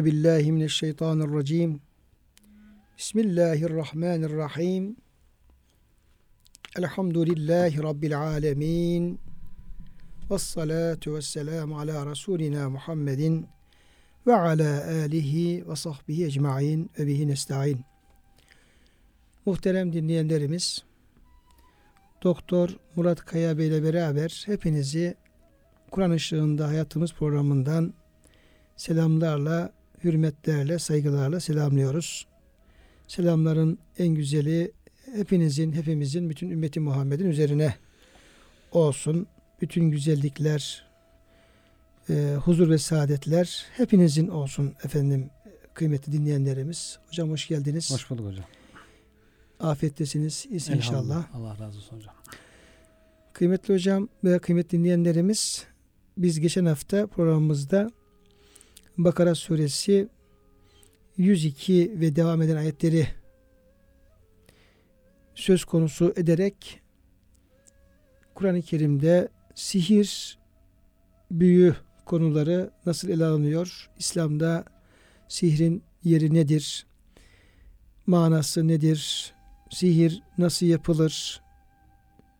Euzu billahi mineşşeytanirracim. Bismillahirrahmanirrahim. Elhamdülillahi rabbil alamin. Ves salatu vesselamu ala rasulina Muhammedin ve ala alihi ve sahbihi ecmaîn ve bihi nestaîn. Muhterem dinleyenlerimiz, Doktor Murat Kaya Bey ile beraber hepinizi Kur'an ışığında hayatımız programından selamlarla, hürmetlerle, saygılarla selamlıyoruz. Selamların en güzeli hepinizin, hepimizin, bütün ümmeti Muhammed'in üzerine olsun. Bütün güzellikler, e, huzur ve saadetler hepinizin olsun efendim kıymetli dinleyenlerimiz. Hocam hoş geldiniz. Hoş bulduk hocam. Afiyettesiniz inşallah. Allah razı olsun hocam. Kıymetli hocam ve kıymetli dinleyenlerimiz biz geçen hafta programımızda Bakara suresi 102 ve devam eden ayetleri söz konusu ederek Kur'an-ı Kerim'de sihir, büyü konuları nasıl ele alınıyor? İslam'da sihrin yeri nedir? Manası nedir? Sihir nasıl yapılır?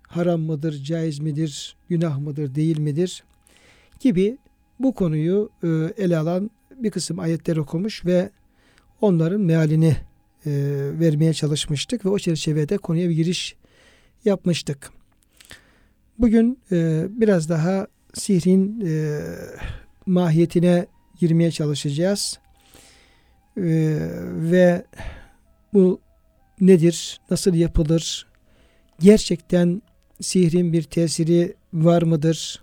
Haram mıdır, caiz midir, günah mıdır, değil midir? Gibi bu konuyu e, ele alan bir kısım ayetler okumuş ve onların mealini e, vermeye çalışmıştık ve o çerçevede konuya bir giriş yapmıştık. Bugün e, biraz daha sihrin mahiyetine girmeye çalışacağız. Ve bu nedir, nasıl yapılır, gerçekten sihrin bir tesiri var mıdır?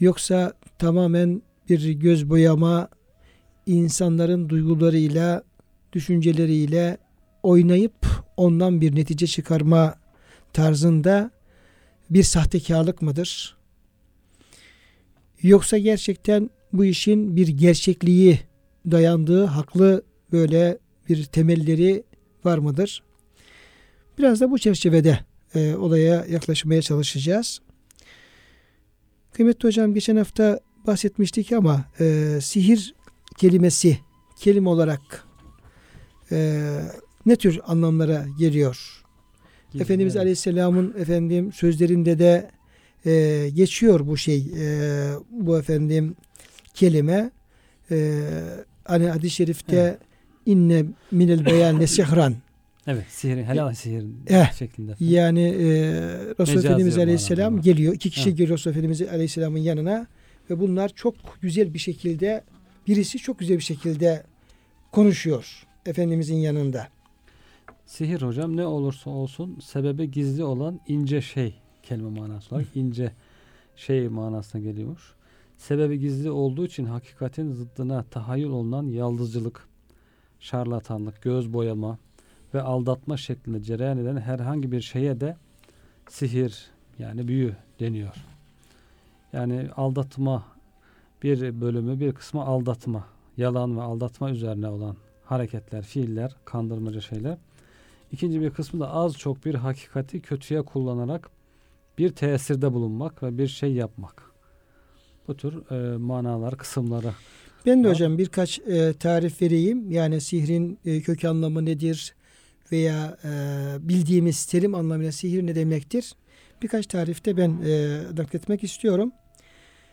Yoksa tamamen bir göz boyama, insanların duygularıyla, düşünceleriyle oynayıp ondan bir netice çıkarma tarzında bir sahtekarlık mıdır? Yoksa gerçekten bu işin bir gerçekliği dayandığı haklı böyle bir temelleri var mıdır? Biraz da bu çerçevede e, olaya yaklaşmaya çalışacağız. Kıymetli hocam geçen hafta bahsetmiştik ama e, sihir kelimesi kelime olarak e, ne tür anlamlara geliyor? Gizli, Efendimiz evet. Aleyhisselam'ın efendim sözlerinde de e, geçiyor bu şey e, bu efendim kelime e, hani hadis-i şerifte evet. inne minel beyan nesihran Evet, sihir, helal sihir eh, şeklinde. Yani e, Resulullah Efendimiz Aleyhisselam geliyor. iki kişi evet. geliyor Resulullah Efendimiz Aleyhisselam'ın yanına ve bunlar çok güzel bir şekilde birisi çok güzel bir şekilde konuşuyor Efendimizin yanında. Sihir hocam ne olursa olsun sebebi gizli olan ince şey kelime manası olarak ince şey manasına geliyor. Sebebi gizli olduğu için hakikatin zıddına tahayyül olunan yaldızcılık, şarlatanlık, göz boyama, ve aldatma şeklinde cereyan eden herhangi bir şeye de sihir yani büyü deniyor. Yani aldatma bir bölümü bir kısmı aldatma, yalan ve aldatma üzerine olan hareketler, fiiller, kandırmacı şeyler. İkinci bir kısmı da az çok bir hakikati kötüye kullanarak bir tesirde bulunmak ve bir şey yapmak. Bu tür e, manalar, kısımları. Ben de var. hocam birkaç e, tarif vereyim. Yani sihrin e, kök anlamı nedir? veya e, bildiğimiz terim anlamıyla sihir ne demektir? Birkaç tarifte ben e, nakletmek istiyorum.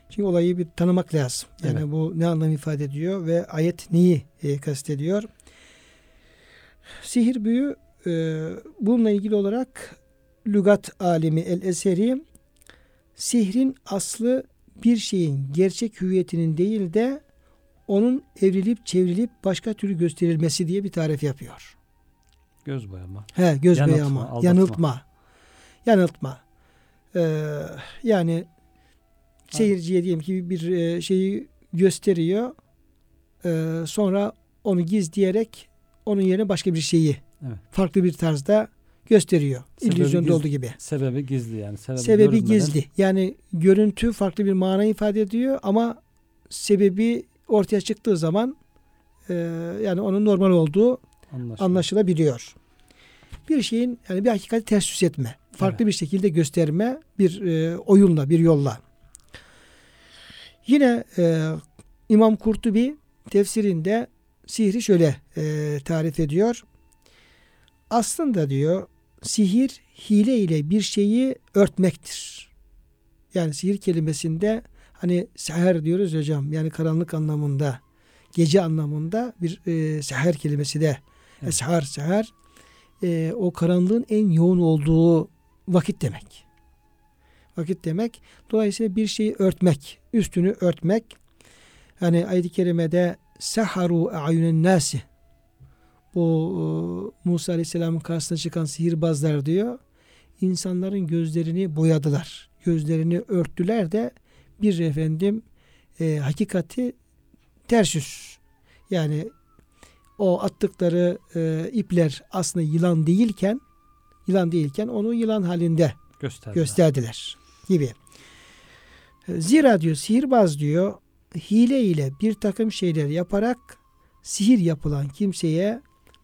Çünkü olayı bir tanımak lazım. Yani evet. bu ne anlam ifade ediyor ve ayet neyi e, kastediyor? Sihir büyü e, bununla ilgili olarak lügat alimi el eseri sihrin aslı bir şeyin gerçek hüviyetinin değil de onun evrilip çevrilip başka türlü gösterilmesi diye bir tarif yapıyor. Göz boyama. He, göz Yanıltma, boyama, aldatma. yanıltma. Yanıltma. Ee, yani seyirciye diyelim ki bir e, şeyi gösteriyor. Ee, sonra onu gizleyerek onun yerine başka bir şeyi Evet. farklı bir tarzda gösteriyor. Sebebi İllüzyonda giz- olduğu gibi. Sebebi gizli yani. Sebebi, Sebebi görünmeden- gizli. Yani görüntü farklı bir mana ifade ediyor ama sebebi ortaya çıktığı zaman e, yani onun normal olduğu Anlaşılıyor. anlaşılabiliyor. Bir şeyin yani bir hakikati ters yüz etme, farklı bir şekilde gösterme bir e, oyunla, bir yolla. Yine e, İmam Kurtubi tefsirinde sihri şöyle e, tarif ediyor. Aslında diyor sihir hile ile bir şeyi örtmektir. Yani sihir kelimesinde hani seher diyoruz hocam yani karanlık anlamında gece anlamında bir e, seher kelimesi de Evet. Eshar, seher e, o karanlığın en yoğun olduğu vakit demek. Vakit demek. Dolayısıyla bir şeyi örtmek, üstünü örtmek. Yani ayet-i kerimede seharu a'yunen nasi bu e, Musa Aleyhisselam'ın karşısına çıkan sihirbazlar diyor. insanların gözlerini boyadılar. Gözlerini örttüler de bir efendim e, hakikati ters yüz. Yani o attıkları e, ipler aslında yılan değilken yılan değilken onu yılan halinde Gösterdiler. gösterdiler gibi. E, Zira diyor sihirbaz diyor hile ile bir takım şeyler yaparak sihir yapılan kimseye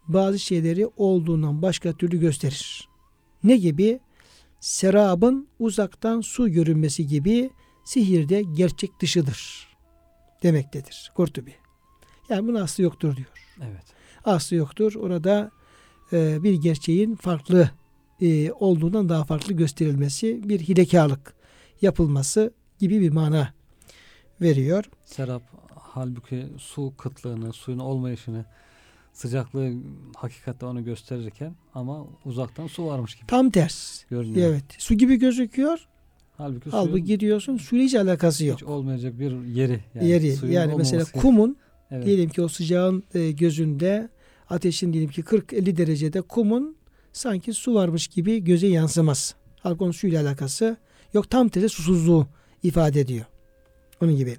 bazı şeyleri olduğundan başka türlü gösterir. Ne gibi? Serabın uzaktan su görünmesi gibi sihirde gerçek dışıdır demektedir Kurtubi. Yani bunun aslı yoktur diyor Evet. aslı yoktur. Orada e, bir gerçeğin farklı e, olduğundan daha farklı gösterilmesi, bir hilekarlık yapılması gibi bir mana veriyor. Serap halbuki su kıtlığını, suyun olmayışını, sıcaklığı hakikatte onu gösterirken ama uzaktan su varmış gibi Tam ters. görünüyor. Evet. Su gibi gözüküyor. Halbuki Halbuki suyun gidiyorsun suyla hiç alakası yok. hiç olmayacak bir yeri. Yani Yeri. Yani mesela kumun evet. diyelim ki o sıcağın e, gözünde ateşin diyelim ki 40-50 derecede kumun sanki su varmış gibi göze yansımaz. Halbuki onun suyla alakası yok. Tam tersi susuzluğu ifade ediyor. Onun gibi.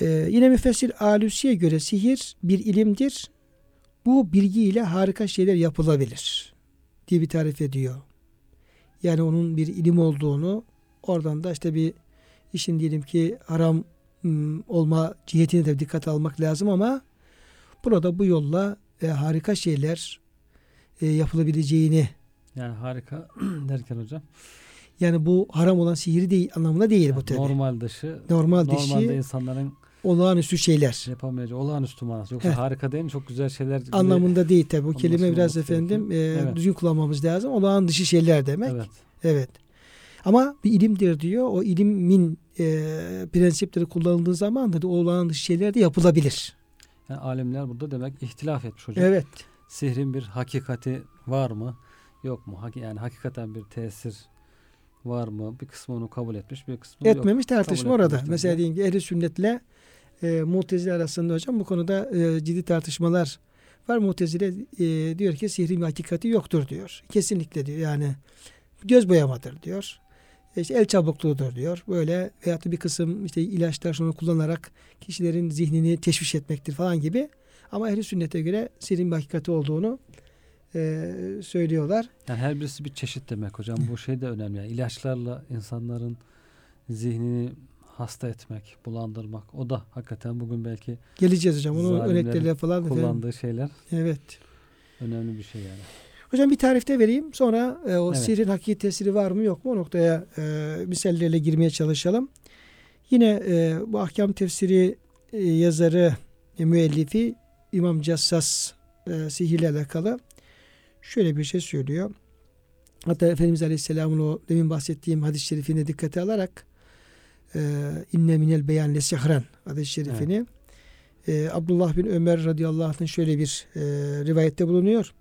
Ee, yine müfessir Alusi'ye göre sihir bir ilimdir. Bu bilgiyle harika şeyler yapılabilir diye bir tarif ediyor. Yani onun bir ilim olduğunu oradan da işte bir işin diyelim ki haram ım, olma cihetine de dikkat almak lazım ama burada bu yolla e, harika şeyler e, yapılabileceğini Yani harika derken hocam. yani bu haram olan sihir değil anlamına değil bu tabi. normal dışı Normal normalde dışı insanların olağanüstü şeyler yapamayacağı olağanüstü manası. Yoksa Heh. harika değil mi? Çok güzel şeyler. anlamında değil tabi. Bu kelime biraz efendim e, Evet. düzgün kullanmamız lazım. Olağan dışı şeyler demek. Evet. Evet. Ama bir ilimdir diyor. O ilimin e, prensipleri kullanıldığı zaman da olağan dışı şeyler de yapılabilir. Yani alimler burada demek ihtilaf etmiş hocam. Evet. Sihrin bir hakikati var mı? Yok mu? Yani hakikaten bir tesir var mı? Bir kısmı onu kabul etmiş, bir kısmı yok. Etmemiş tartışma kabul orada. etmemiş Mesela diyelim ki ehli sünnetle e, mutezile arasında hocam bu konuda e, ciddi tartışmalar var. Mutezile e, diyor ki sihrin bir hakikati yoktur diyor. Kesinlikle diyor. Yani göz boyamadır diyor. E, işte el çabukluğudur diyor. Böyle veyahut da bir kısım işte ilaçlar şunu kullanarak kişilerin zihnini teşviş etmektir falan gibi. Ama ehli sünnete göre sihrin bir hakikati olduğunu e, söylüyorlar. Yani her birisi bir çeşit demek hocam. Bu şey de önemli. Yani ilaçlarla insanların zihnini hasta etmek, bulandırmak. O da hakikaten bugün belki Geleceğiz hocam. Onun örnekleriyle falan. efendim. kullandığı şeyler Evet. önemli bir şey yani. Hocam bir tarifte vereyim. Sonra e, o Evet. sihrin hakiki tesiri var mı yok mu o noktaya e, misallerle girmeye çalışalım. Yine e, bu ahkam tefsiri e, yazarı, e, müellifi İmam Cassas e, sihirle alakalı şöyle bir şey söylüyor. Hatta Efendimiz Aleyhisselam'ın o demin bahsettiğim hadis-i şerifine dikkate alarak e, inne minel beyan le sihran hadis-i şerifini e, Abdullah bin Ömer radıyallahu anh'ın şöyle bir e, rivayette bulunuyor.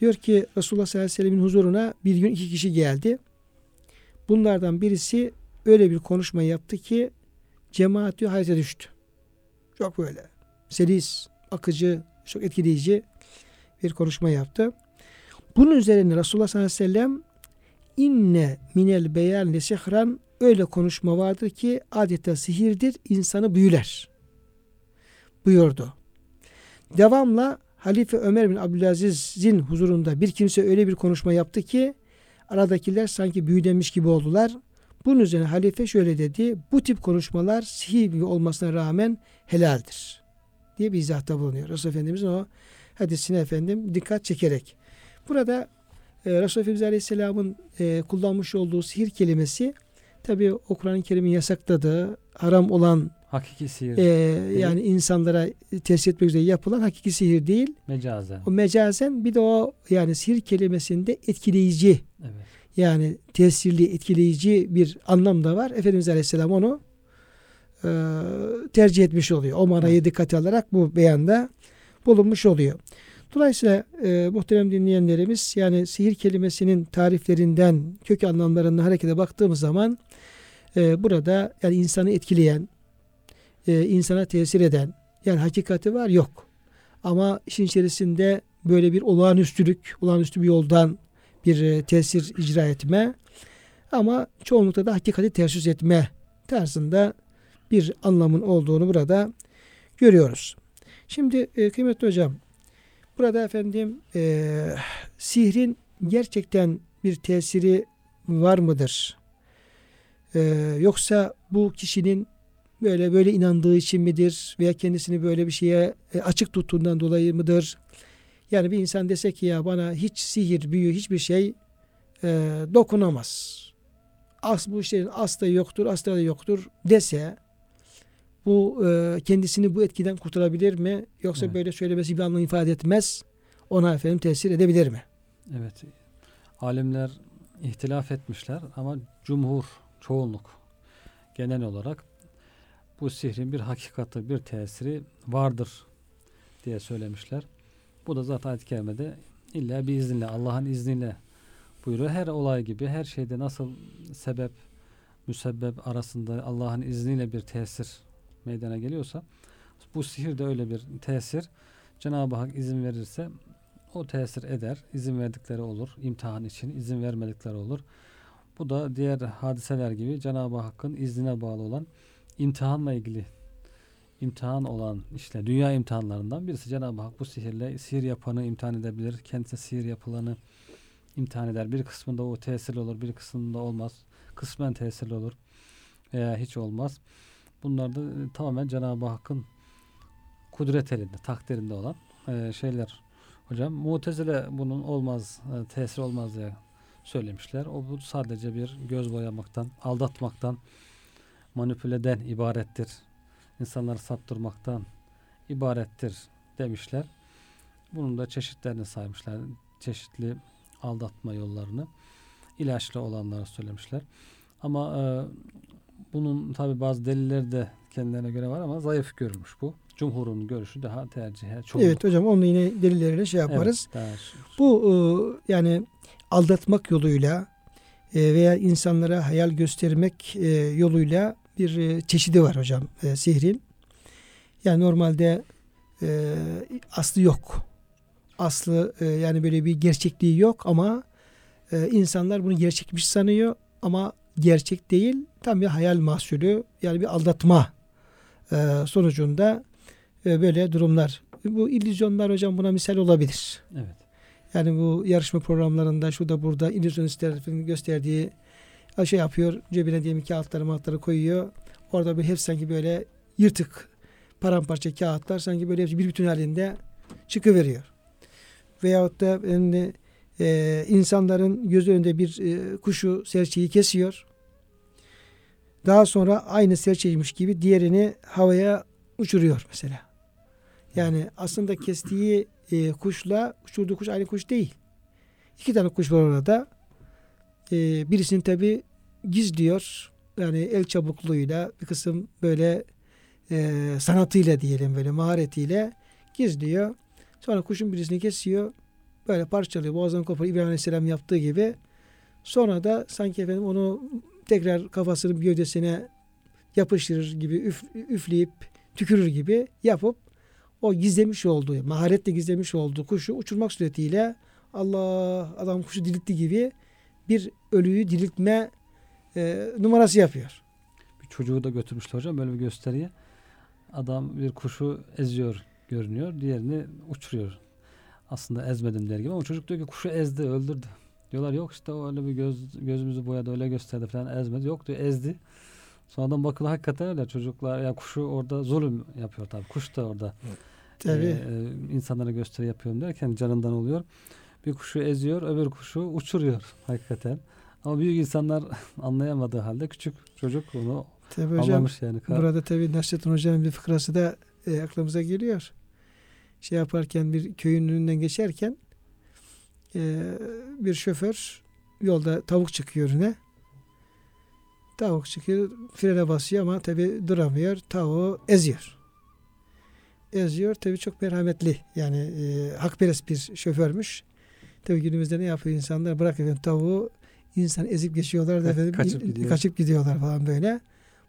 Diyor ki Resulullah sallallahu aleyhi ve sellemin huzuruna bir gün iki kişi geldi. Bunlardan birisi öyle bir konuşma yaptı ki cemaat diyor hayrete düştü. Çok böyle selis, akıcı, çok etkileyici bir konuşma yaptı. Bunun üzerine Resulullah sallallahu aleyhi ve sellem inne minel beyan sihran öyle konuşma vardır ki adeta sihirdir, insanı büyüler. Buyurdu. Devamla Halife Ömer bin Abdülaziz'in huzurunda bir kimse öyle bir konuşma yaptı ki aradakiler sanki büyülenmiş gibi oldular. Bunun üzerine halife şöyle dedi. Bu tip konuşmalar sihir gibi olmasına rağmen helaldir. Diye bir izahta bulunuyor. Resulullah Efendimiz'in o hadisine efendim dikkat çekerek. Burada e, Resulullah Efendimiz Aleyhisselam'ın e, kullanmış olduğu sihir kelimesi tabi o Kur'an-ı Kerim'in yasakladığı haram olan Hakiki sihir. e, yani insanlara tesir etmek üzere yapılan hakiki sihir değil. mecazen. O mecazen bir de o yani sihir kelimesinde etkileyici Evet. yani tesirli, etkileyici bir anlam da var. Efendimiz Aleyhisselam onu tercih etmiş oluyor. O manayı dikkate alarak bu beyanda bulunmuş oluyor. Dolayısıyla e, muhterem dinleyenlerimiz yani sihir kelimesinin tariflerinden, kök anlamlarından harekete baktığımız zaman e, burada yani insanı etkileyen, e, insana tesir eden, yani hakikati var yok. Ama işin içerisinde böyle bir olağanüstülük, olağanüstü bir yoldan bir e, tesir icra etme ama çoğunlukla da hakikati tersus etme tarzında bir anlamın olduğunu burada görüyoruz. Şimdi e, kıymetli hocam burada efendim e, sihrin gerçekten bir tesiri var mıdır? E, yoksa bu kişinin böyle böyle inandığı için midir veya kendisini böyle bir şeye e, açık tuttuğundan dolayı mıdır? Yani bir insan dese ki ya bana hiç sihir, büyü, hiçbir şey e, dokunamaz. As bu işlerin asla yoktur, asla da yoktur dese bu e, kendisini bu etkiden kurtarabilir mi? Yoksa Evet. böyle söylemesi bir anlam ifade etmez. Ona efendim tesir edebilir mi? Evet. Alimler ihtilaf etmişler ama cumhur, çoğunluk genel olarak bu sihrin bir hakikati, bir tesiri vardır diye söylemişler. Bu da zaten ayet-i kerimede illa bir izinle, Allah'ın izniyle buyuruyor. Her olay gibi her şeyde nasıl sebep, müsebbep arasında Allah'ın izniyle bir tesir meydana geliyorsa bu sihir de öyle bir tesir. Cenab-ı Hak izin verirse o tesir eder. İzin verdikleri olur. imtihan için izin vermedikleri olur. Bu da diğer hadiseler gibi Cenab-ı Hakk'ın iznine bağlı olan imtihanla ilgili imtihan olan işte dünya imtihanlarından birisi Cenab-ı Hak bu sihirle sihir yapanı imtihan edebilir. Kendisine sihir yapılanı imtihan eder. Bir kısmında o tesirli olur, bir kısmında olmaz. Kısmen tesirli olur veya hiç olmaz. Bunlar da e, tamamen Cenab-ı Hakk'ın kudret elinde, takdirinde olan e, şeyler. Hocam Mutezile bunun olmaz, e, tesir olmaz diye söylemişler. O bu sadece bir göz boyamaktan, aldatmaktan, manipüleden ibarettir. İnsanları saptırmaktan ibarettir demişler. Bunun da çeşitlerini saymışlar. Çeşitli aldatma yollarını. ilaçlı olanları söylemişler. Ama e, bunun tabi bazı delilleri de kendilerine göre var ama zayıf görülmüş bu. Cumhurun görüşü daha tercihe çoğunluk. Evet hocam onunla yine delilleriyle şey yaparız. Evet, Bu e, yani aldatmak yoluyla e, veya insanlara hayal göstermek e, yoluyla bir çeşidi var hocam sihrin. Yani normalde aslı yok. Aslı yani böyle bir gerçekliği yok ama insanlar bunu gerçekmiş sanıyor ama gerçek değil. Tam bir hayal mahsulü yani bir aldatma e, sonucunda e, böyle durumlar. Bu illüzyonlar hocam buna misal olabilir. evet. Yani bu yarışma programlarında şurada burada illüzyonistlerin gösterdiği şey yapıyor cebine diyelim kağıtları mağıtları koyuyor. Orada bir hep sanki böyle yırtık paramparça kağıtlar sanki böyle hepsi bir bütün halinde çıkıveriyor. Veyahut da yani, e, insanların göz önünde bir e, kuşu serçeyi kesiyor. Daha sonra aynı serçeymiş gibi diğerini havaya uçuruyor mesela. Yani aslında kestiği e, kuşla uçurduğu kuş aynı kuş değil. İki tane kuş var orada. E, birisini tabi gizliyor. Yani el çabukluğuyla bir kısım böyle e, sanatıyla diyelim böyle maharetiyle gizliyor. Sonra kuşun birisini kesiyor. Böyle parçalıyor. Boğazdan koparıyor. İbrahim Aleyhisselam yaptığı gibi. Sonra da sanki efendim onu tekrar kafasının gövdesine yapıştırır gibi üf, üfleyip tükürür gibi yapıp o gizlemiş olduğu, maharetle gizlemiş olduğu kuşu uçurmak suretiyle Allah adam kuşu diriltti gibi bir ölüyü diriltme e, numarası yapıyor. Bir çocuğu da götürmüşler hocam böyle bir gösteriye. Adam bir kuşu eziyor görünüyor. Diğerini uçuruyor. Aslında ezmedim der gibi ama çocuk diyor ki kuşu ezdi, öldürdü. Diyorlar yok işte o öyle bir göz, gözümüzü boyadı öyle gösterdi falan ezmedi. Yok diyor ezdi. Sonradan bakılıyor hakikaten öyle çocuklar ya kuşu orada zulüm yapıyor tabii. Kuş da orada Tabii. e, insanlara gösteri yapıyorum derken canından oluyor. Bir kuşu eziyor, öbür kuşu uçuruyor hakikaten. Ama büyük insanlar anlayamadığı halde küçük çocuk onu Tabii hocam anlamış yani. Burada tabii Nasrettin Hoca'nın bir fıkrası da e, aklımıza geliyor. Şey yaparken bir köyün önünden geçerken e, bir şoför yolda tavuk çıkıyor önüne. Tavuk çıkıyor, frene basıyor ama tabii duramıyor. Tavuğu eziyor. Eziyor. Tabii çok merhametli. Yani e, hakperest bir şoförmüş. Tabii günümüzde ne yapıyor insanlar? Bırak efendim tavuğu insan ezip geçiyorlar da efendim kaçıp gidiyor. kaçıp gidiyorlar falan böyle.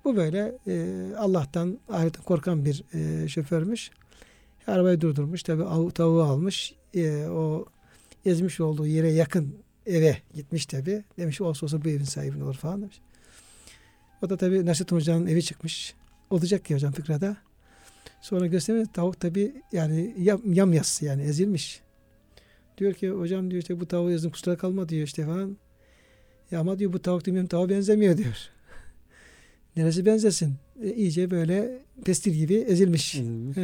Bu böyle e, Allah'tan ahiretten korkan bir e, şoförmüş. Arabayı durdurmuş. Tabii av, tavuğu almış. E, o ezmiş olduğu yere yakın eve gitmiş tabii. Demiş olsa olsa bu evin sahibi olur falan demiş. O da tabii Nasrettin Hoca'nın evi çıkmış. Olacak ki hocam fıkrada. Sonra göstermiş tavuk tabii yani yam, yamyassı yani ezilmiş. Diyor ki hocam diyor işte bu tavuğu ezdim kusura kalma diyor işte falan. Ya ama diyor bu tavuk diyor benim tavuğa benzemiyor diyor. Neresi benzesin? E, iyice böyle pestil gibi ezilmiş. ezilmiş.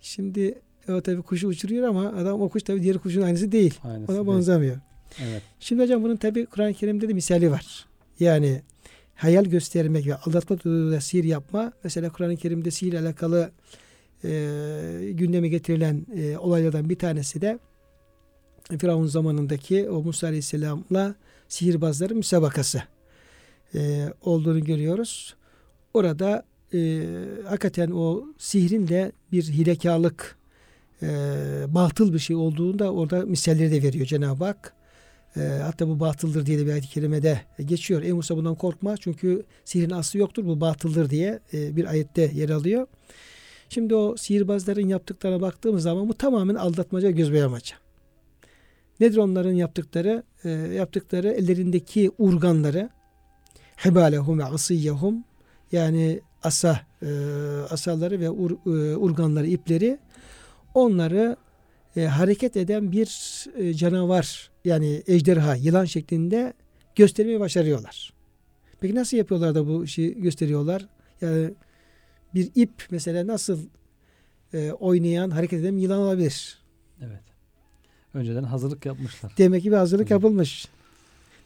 Şimdi o tabii kuşu uçuruyor ama adam o kuş tabii diğer kuşun aynısı değil. Aynısı Ona benzemiyor. Evet. Şimdi hocam bunun tabii Kur'an-ı Kerim'de de misali var. Yani hayal göstermek ve aldatma yoluyla sihir yapma. Mesela Kur'an-ı Kerim'de sihirle alakalı e, gündeme getirilen e, olaylardan bir tanesi de Firavun zamanındaki o Musa Aleyhisselam'la sihirbazların müsabakası e, olduğunu görüyoruz. Orada e, hakikaten o sihrin de bir hilekarlık e, batıl bir şey olduğunda orada misalleri de veriyor Cenab-ı Hak. E, hatta bu batıldır diye de bir ayet-i kerimede geçiyor. Ey Musa bundan korkma çünkü sihrin aslı yoktur bu batıldır diye e, bir ayette yer alıyor. Şimdi o sihirbazların yaptıklarına baktığımız zaman bu tamamen aldatmaca, göz boyamaca. Nedir onların yaptıkları? E, yaptıkları ellerindeki urganları hebalehum ve asiyyehum yani asa e, asaları ve ur, e, urganları, ipleri onları e, hareket eden bir e, canavar yani ejderha, yılan şeklinde göstermeyi başarıyorlar. Peki nasıl yapıyorlar da bu işi gösteriyorlar? Yani bir ip mesela nasıl e, oynayan, hareket eden yılan olabilir? Evet. Önceden hazırlık yapmışlar. Demek ki bir hazırlık Hocam. yapılmış.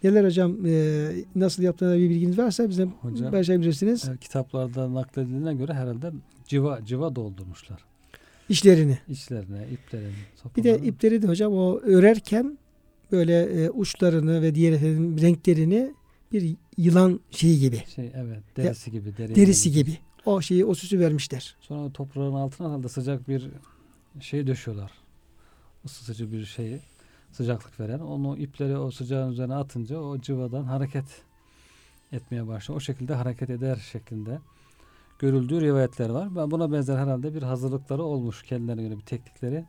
Neler hocam e, nasıl yaptığına bir bilginiz varsa bize Hocam, paylaşabilirsiniz. Evet, kitaplarda nakledildiğine göre herhalde civa civa doldurmuşlar. İşlerini. İçlerine, iplerini, Bir de ipleri de hocam o örerken böyle e, uçlarını ve diğer efendim renklerini bir yılan şeyi gibi, şey evet derisi gibi deri derisi gibi. O şeyi o süsü vermişler. Sonra toprağın altına herhalde sıcak bir şey döşüyorlar. Isıtıcı bir şeyi sıcaklık veren. Onu ipleri o sıcağın üzerine atınca o cıvadan hareket etmeye başlıyor. O şekilde hareket eder şeklinde görüldüğü rivayetler var. Ben buna benzer herhalde bir hazırlıkları olmuş kendilerine göre bir teknikleri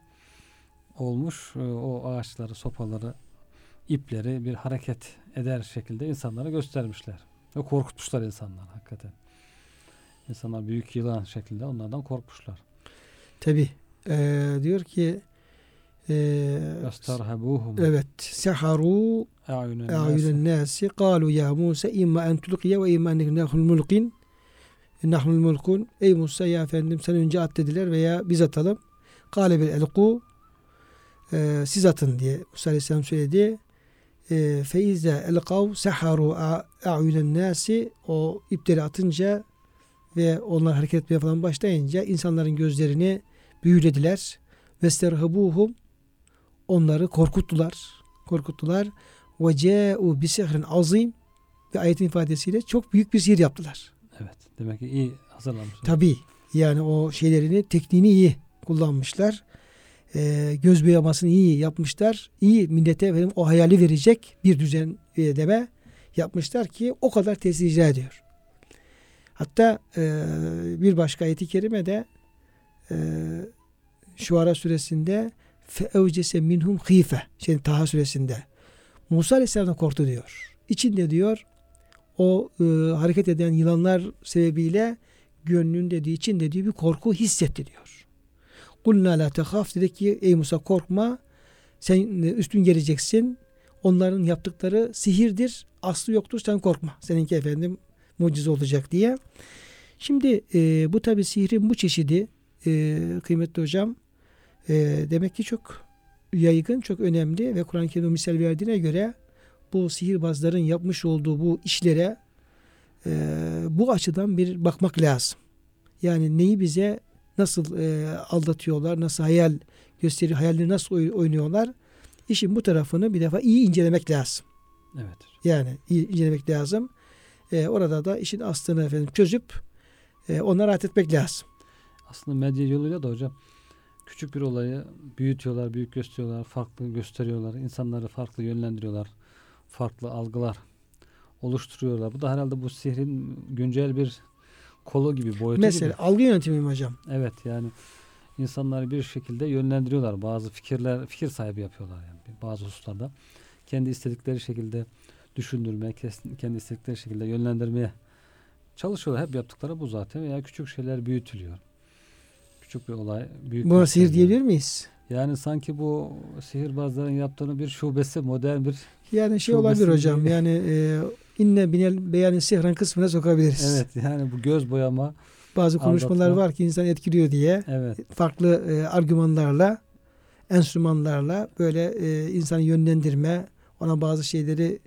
olmuş. Ee, O ağaçları, sopaları, ipleri bir hareket eder şekilde insanlara göstermişler. Ve korkutmuşlar insanlar hakikaten. İnsanlar büyük yılan şeklinde onlardan korkmuşlar. Tabi diyor ki e, Yastarhabuhum. evet seharu A'yunen a'yunen nasi kalu ya Musa imma en tulkiye ve imma en nahul mulkin. Nahnul mulkun. Ey Musa ya efendim sen önce at dediler veya biz atalım. Kale bil elku e, siz atın diye Musa Aleyhisselam söyledi. E, feize elkav seharu a'yunen nasi o ipleri atınca ve onlar hareket etmeye falan başlayınca insanların gözlerini büyülediler. Ve sterhabuhum onları korkuttular korkuttular ve ce'u bi sihrin azim ve ayetin ifadesiyle çok büyük bir sihir yaptılar. Evet. Demek ki iyi hazırlanmışlar. Tabi yani o şeylerini tekniğini iyi kullanmışlar. Ee, göz boyamasını iyi yapmışlar. İyi millete efendim, o hayali verecek bir düzen e, deme yapmışlar ki o kadar tesir icra ediyor. Hatta e, bir başka ayeti kerimede e, Şuara suresinde feevcese minhum hife şey Taha suresinde Musa Aleyhisselam'dan korktu diyor. İçinde diyor o e, hareket eden yılanlar sebebiyle gönlünde diyor, içinde diyor bir korku hissetti diyor. Kulna la tehaf dedi ki ey Musa korkma sen e, üstün geleceksin. Onların yaptıkları sihirdir. Aslı yoktur sen korkma. Seninki efendim mucize olacak diye. Şimdi e, bu tabi sihrin bu çeşidi e, kıymetli hocam e, demek ki çok yaygın, çok önemli ve Kur'an-ı Kerim misal verdiğine göre bu sihirbazların yapmış olduğu bu işlere e, bu açıdan bir bakmak lazım. Yani neyi bize nasıl e, aldatıyorlar, nasıl hayal gösteri, hayalleri nasıl oy- oynuyorlar? İşin bu tarafını bir defa iyi incelemek lazım. Evet. Yani iyi incelemek lazım. E, orada da işin aslını efendim çözüp e, ona rahat etmek lazım. Aslında medya yoluyla da hocam küçük bir olayı büyütüyorlar, büyük gösteriyorlar, farklı gösteriyorlar, insanları farklı yönlendiriyorlar, farklı algılar oluşturuyorlar. Bu da herhalde bu sihrin güncel bir kolu gibi, boyutu Mesela gibi. algı yönetimi mi hocam? Evet yani insanları bir şekilde yönlendiriyorlar. Bazı fikirler, fikir sahibi yapıyorlar yani bazı hususlarda. Kendi istedikleri şekilde düşündürmeye, kendi istedikleri şekilde yönlendirmeye çalışıyorlar. Hep yaptıkları bu zaten. Veya küçük şeyler büyütülüyor. Küçük bir olay büyük Buna sihir diyebilir miyiz? Yani sanki bu sihirbazların yaptığını bir şubesi, modern bir Yani şey olabilir hocam. gibi. Yani e, inne binel beyanı sihran kısmına sokabiliriz. evet yani bu göz boyama Bazı konuşmalar Aldatma. var ki insan etkiliyor diye evet farklı e, argümanlarla, enstrümanlarla böyle e, insanı yönlendirme, ona bazı şeyleri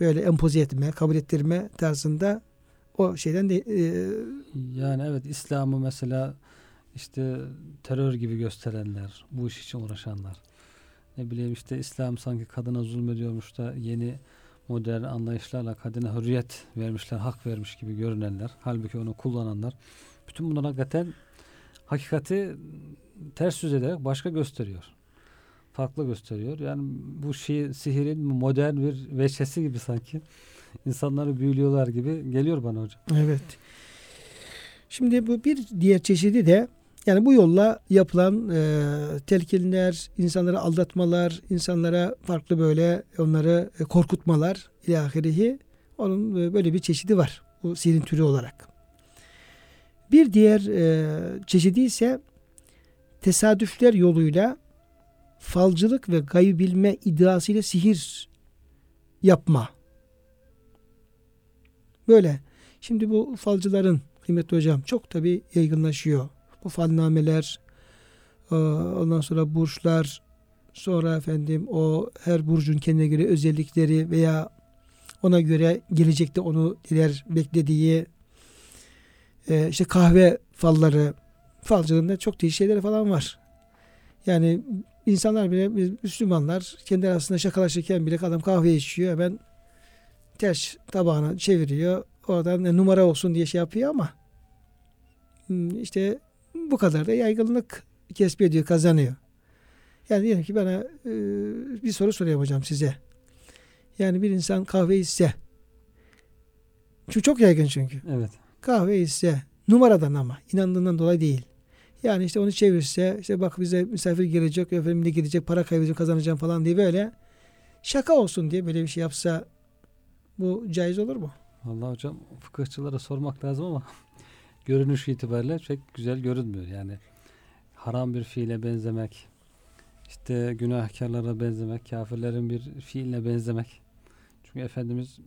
böyle empoze etme, kabul ettirme tarzında o şeyden de e, yani evet İslam'ı mesela işte terör gibi gösterenler, bu iş için uğraşanlar. Ne bileyim işte İslam sanki kadına zulmediyormuş da yeni modern anlayışlarla kadına hürriyet vermişler, hak vermiş gibi görünenler. Halbuki onu kullananlar. Bütün bunlar hakikaten hakikati ters yüz ederek başka gösteriyor. Farklı gösteriyor. Yani bu şey, sihirin modern bir veçesi gibi sanki. insanları büyülüyorlar gibi geliyor bana hocam. evet. Şimdi bu bir diğer çeşidi de yani bu yolla yapılan e, telkinler, insanları aldatmalar, insanlara farklı böyle onları e, korkutmalar ilahirihi onun e, böyle bir çeşidi var. Bu sihirin türü olarak. Bir diğer e, çeşidi ise tesadüfler yoluyla falcılık ve gayb bilme iddiasıyla sihir yapma. Böyle. Şimdi bu falcıların kıymetli hocam çok tabi yaygınlaşıyor. Bu falnameler, e, ondan sonra burçlar, sonra efendim o her burcun kendine göre özellikleri veya ona göre gelecekte onu neler beklediği e, işte kahve falları falcılığında çok değişik şeyler falan var. Yani insanlar bile biz Müslümanlar kendi arasında şakalaşırken bile adam kahve içiyor hemen ters tabağına çeviriyor. Oradan e, numara olsun diye şey yapıyor ama hmm, işte bu kadar da yaygınlık ediyor, kazanıyor. Yani diyelim ki bana e, bir soru sorayım hocam size. Yani bir insan kahve içse şu çok yaygın çünkü. Evet. Kahve içse numaradan ama inandığından dolayı değil. Yani işte onu çevirse işte bak bize misafir gelecek efendim de gidecek para kaybedeceğim kazanacağım falan diye böyle şaka olsun diye böyle bir şey yapsa bu caiz olur mu? Vallahi hocam fıkıhçılara sormak lazım ama görünüş itibariyle pek güzel görünmüyor. Yani haram bir fiile benzemek, işte günahkarlara benzemek, kafirlerin bir fiiline benzemek. Çünkü Efendimiz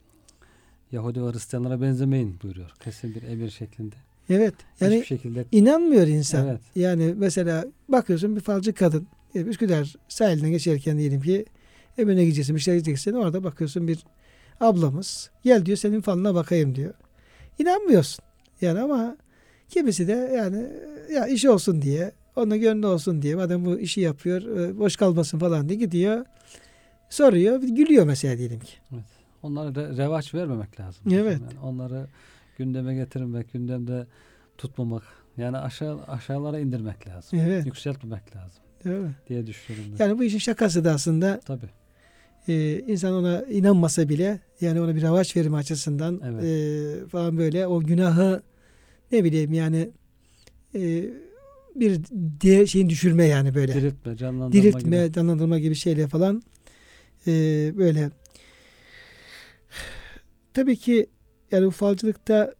Yahudi ve Hristiyanlara benzemeyin buyuruyor. Kesin bir emir şeklinde. Evet. Yani Hiçbir şekilde inanmıyor insan. evet. Yani mesela bakıyorsun bir falcı kadın e, Üsküdar sahilinden geçerken diyelim ki evine gideceksin bir şey gideceksin orada bakıyorsun bir ablamız gel diyor senin falına bakayım diyor. İnanmıyorsun. Yani ama kimisi de yani ya işi olsun diye onun gönlü olsun diye madem bu işi yapıyor e, boş kalmasın falan diye gidiyor soruyor gülüyor mesela diyelim ki. Onlara re- revaç vermemek lazım. Evet. Yani onları gündeme getirmek, gündemde tutmamak. Yani aşağı aşağılara indirmek lazım. Evet. Yükseltmemek lazım mi? diye düşünüyorum ben. Yani bu işin şakası da aslında Tabii. e, insan ona inanmasa bile yani ona bir ravaç verme açısından Evet. e, falan böyle o günahı ne bileyim yani e, bir de şeyin düşürme yani böyle. Diriltme, canlandırma Diriltme, gibi. canlandırma gibi şeyle falan e, böyle. Tabii ki yani bu falcılıkta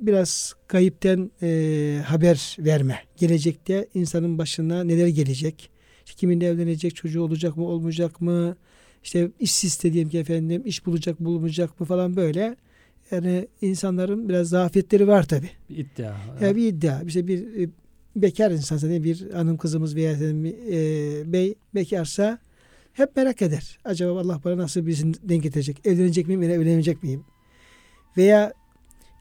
biraz kayıpten e, haber verme. Gelecekte insanın başına neler gelecek? İşte kiminle evlenecek, çocuğu olacak mı, olmayacak mı? İşte işsiz de diyelim ki efendim, iş bulacak, bulmayacak mı falan böyle. Yani insanların biraz zafiyetleri var tabii. Bir iddia. Ya bir iddia. İşte bir e, bekar insan zaten bir hanım kızımız veya e, bey bekarsa hep merak eder. Acaba Allah bana nasıl birisini denk getirecek? Evlenecek miyim veya evlenecek miyim? Veya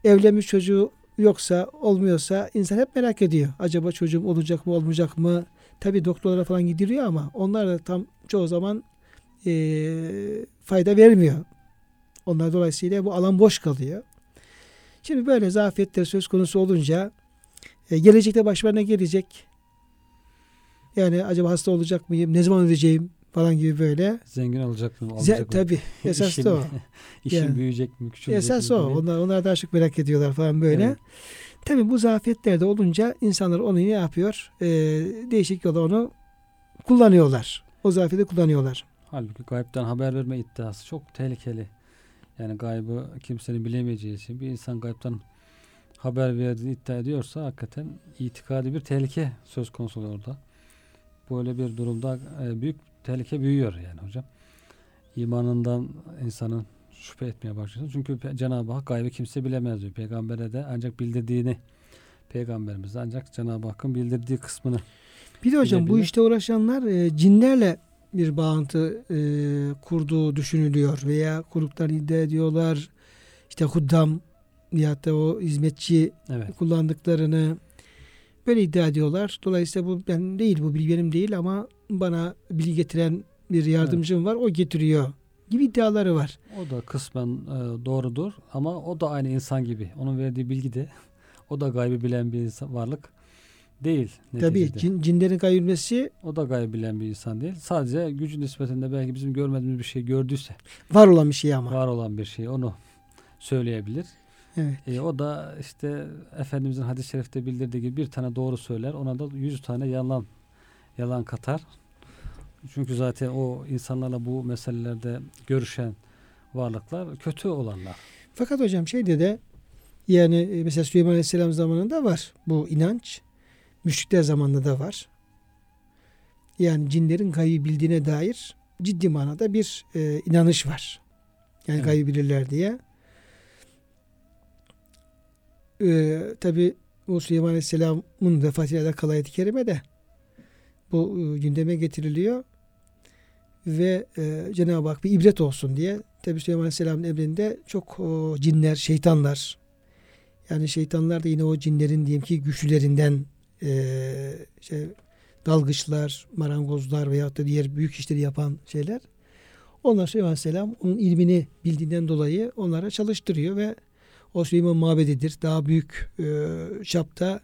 evlenmiş çocuğu yoksa olmuyorsa insan hep merak ediyor. Acaba çocuğum olacak mı olmayacak mı? Tabi doktorlara falan gidiliyor ama onlar da tam çoğu zaman e, fayda vermiyor. Onlar dolayısıyla bu alan boş kalıyor. Şimdi böyle zafiyetler söz konusu olunca e, gelecekte ne gelecek? Yani acaba hasta olacak mıyım? Ne zaman öleceğim? Falan gibi böyle. Zengin olacak mı? Ze- Olacak mı? tabii. Esas da o. İşin Yani. büyüyecek mi? Küçülecek Esas mi? o. gibi. Onlar, onlar daha çok merak ediyorlar falan böyle. Evet. Tabii bu zafiyetler de olunca insanlar onu ne yapıyor? E, değişik yola onu kullanıyorlar. O zafiyeti kullanıyorlar. Halbuki gaybden haber verme iddiası çok tehlikeli. Yani gaybı kimsenin bilemeyeceği için bir insan gaybden haber verdiğini iddia ediyorsa hakikaten itikadi bir tehlike söz konusu oluyor orada. Böyle bir durumda e, büyük tehlike büyüyor yani hocam. İmanından insanın şüphe etmeye başlıyor. Çünkü Cenab-ı Hak gaybı kimse bilemez diyor. Peygambere de ancak bildirdiğini Peygamberimiz ancak Cenab-ı Hakk'ın bildirdiği kısmını Bir de hocam bu Bilebilir. işte uğraşanlar e, cinlerle bir bağıntı e, kurduğu düşünülüyor veya kurduklarını iddia ediyorlar. İşte huddam veyahut da o hizmetçi evet kullandıklarını böyle iddia ediyorlar. Dolayısıyla bu ben değil bu bilgi benim değil ama bana bilgi getiren bir yardımcım var o getiriyor gibi iddiaları var. O da kısmen e, doğrudur ama o da aynı insan gibi. Onun verdiği bilgi de o da gaybı bilen bir insan, varlık değil. Tabii neticede. cin, cinlerin kaybolması O da gaybı bilen bir insan değil. Sadece gücü nispetinde belki bizim görmediğimiz bir şey gördüyse var olan bir şey ama. var olan bir şey onu söyleyebilir. Evet. E, o da işte Efendimizin hadis-i şerifte bildirdiği gibi bir tane doğru söyler. Ona da yüz tane yalan yalan katar. Çünkü zaten o insanlarla bu meselelerde görüşen varlıklar kötü olanlar. Fakat hocam şeyde de yani e, mesela Süleyman Aleyhisselam zamanında var bu inanç. Müşrikler zamanında da var. Yani cinlerin gaybı bildiğine dair ciddi manada bir e, inanış var. Yani Evet. gaybı bilirler diye. E, Tabi bu Süleyman Aleyhisselam'ın vefatıyla alakalı ayet-i kerime de bu e, gündeme getiriliyor. Ve e, Cenab-ı Hak bir ibret olsun diye Tabi Süleyman Aleyhisselam'ın emrinde çok o, cinler, şeytanlar yani şeytanlar da yine o cinlerin diyelim ki güçlülerinden e, şey, dalgıçlar, marangozlar veyahut da diğer büyük işleri yapan şeyler. Onlar Süleyman Aleyhisselam onun ilmini bildiğinden dolayı onlara çalıştırıyor ve o Süleyman mabedidir. Daha büyük e, çapta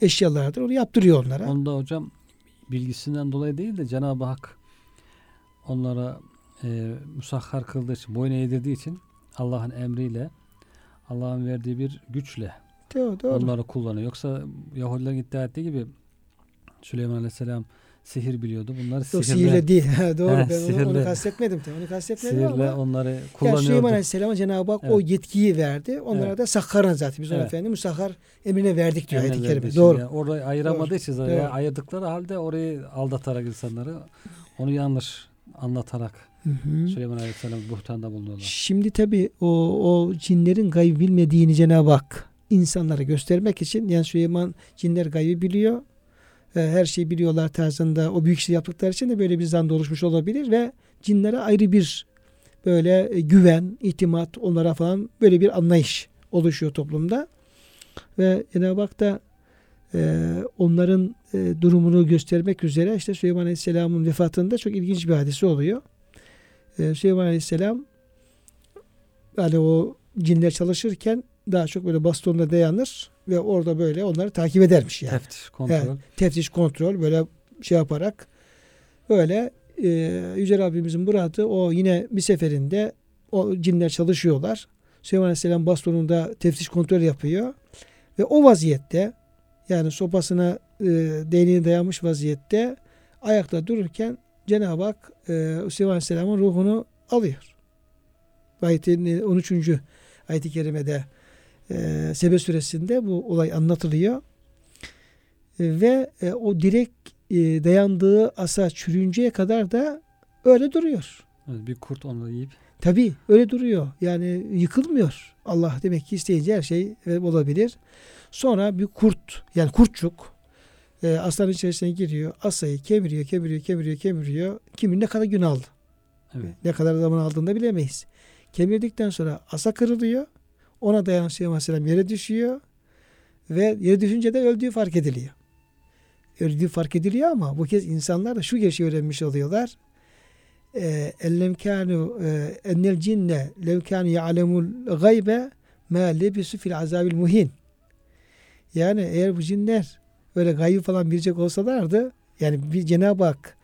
eşyalardır. Onu yaptırıyor onlara. Onda hocam bilgisinden dolayı değil de Cenab-ı Hak onlara e, musahhar kıldığı için, boyun eğdirdiği için Allah'ın emriyle Allah'ın verdiği bir güçle Doğru, doğru. onları kullanıyor. Yoksa Yahudilerin iddia ettiği gibi Süleyman Aleyhisselam sihir biliyordu. Bunları O sihirle, sihirle değil. Doğru. He, ben onu, onu sihirle- kastetmedim. tabii, Onu kastetmedim sihirle ama onları yani kullanıyordu. Süleyman Aleyhisselam'a Cenab-ı Hak o Evet. yetkiyi verdi. Onlara Evet. da sakharan zaten. Biz ona Evet. efendim musakhar emrine verdik diyor ayet-i kerime. Doğru. yani orayı ayıramadığı için zaten Doğru. ayırdıkları halde orayı aldatarak insanları onu yanlış anlatarak Hı hı. Süleyman Aleyhisselam buhtanda bulunuyorlar. Şimdi tabi o, o cinlerin gaybı bilmediğini Cenab-ı Hak insanlara göstermek için yani Süleyman cinler gaybı biliyor. E, Her şeyi biliyorlar tarzında o büyük işleri yaptıkları için de böyle bir zan oluşmuş olabilir ve cinlere ayrı bir böyle e, güven, itimat onlara falan böyle bir anlayış oluşuyor toplumda. Ve Cenab-ı Hak da e, onların e, durumunu göstermek üzere işte Süleyman Aleyhisselam'ın vefatında çok ilginç bir hadise oluyor. E, Süleyman Aleyhisselam yani o cinler çalışırken daha çok böyle bastonla dayanır ve orada böyle onları takip edermiş yani. Teftiş, kontrol. Evet. Teftiş kontrol böyle şey yaparak böyle e, Yüce Rabbimizin muradı o yine bir seferinde o cinler çalışıyorlar. Süleyman Aleyhisselam bastonunda teftiş kontrol yapıyor Ve o vaziyette yani sopasına e, değneğine dayanmış vaziyette ayakta dururken Cenab-ı Hak e, Süleyman Aleyhisselam'ın ruhunu alıyor. Ayetin 13. ayet-i kerimede e, Sebe suresinde bu olay anlatılıyor. E, ve e, o direkt e, dayandığı asa çürüyünceye kadar da öyle duruyor. Evet, bir kurt onu yiyip Tabi öyle duruyor. Yani yıkılmıyor. Allah demek ki isteyince her şey e, olabilir. Sonra bir kurt yani kurtçuk e, aslanın içerisine giriyor. Asayı kemiriyor, kemiriyor, kemiriyor, kemiriyor. Kimin ne kadar gün aldı. evet. Ne kadar zaman aldığını da bilemeyiz. Kemirdikten sonra asa kırılıyor. Ona dayanan Süleyman Aleyhisselam yere düşüyor. Ve yere düşünce de öldüğü fark ediliyor. Öldüğü fark ediliyor ama bu kez insanlar da şu gerçeği öğrenmiş oluyorlar. Ee, ellem kanu e, ennel cinne lev kanu ya'lemul gaybe ma lebisu fil azabil muhin. Yani eğer bu cinler böyle gaybı falan bilecek olsalardı yani bir Cenab-ı Hak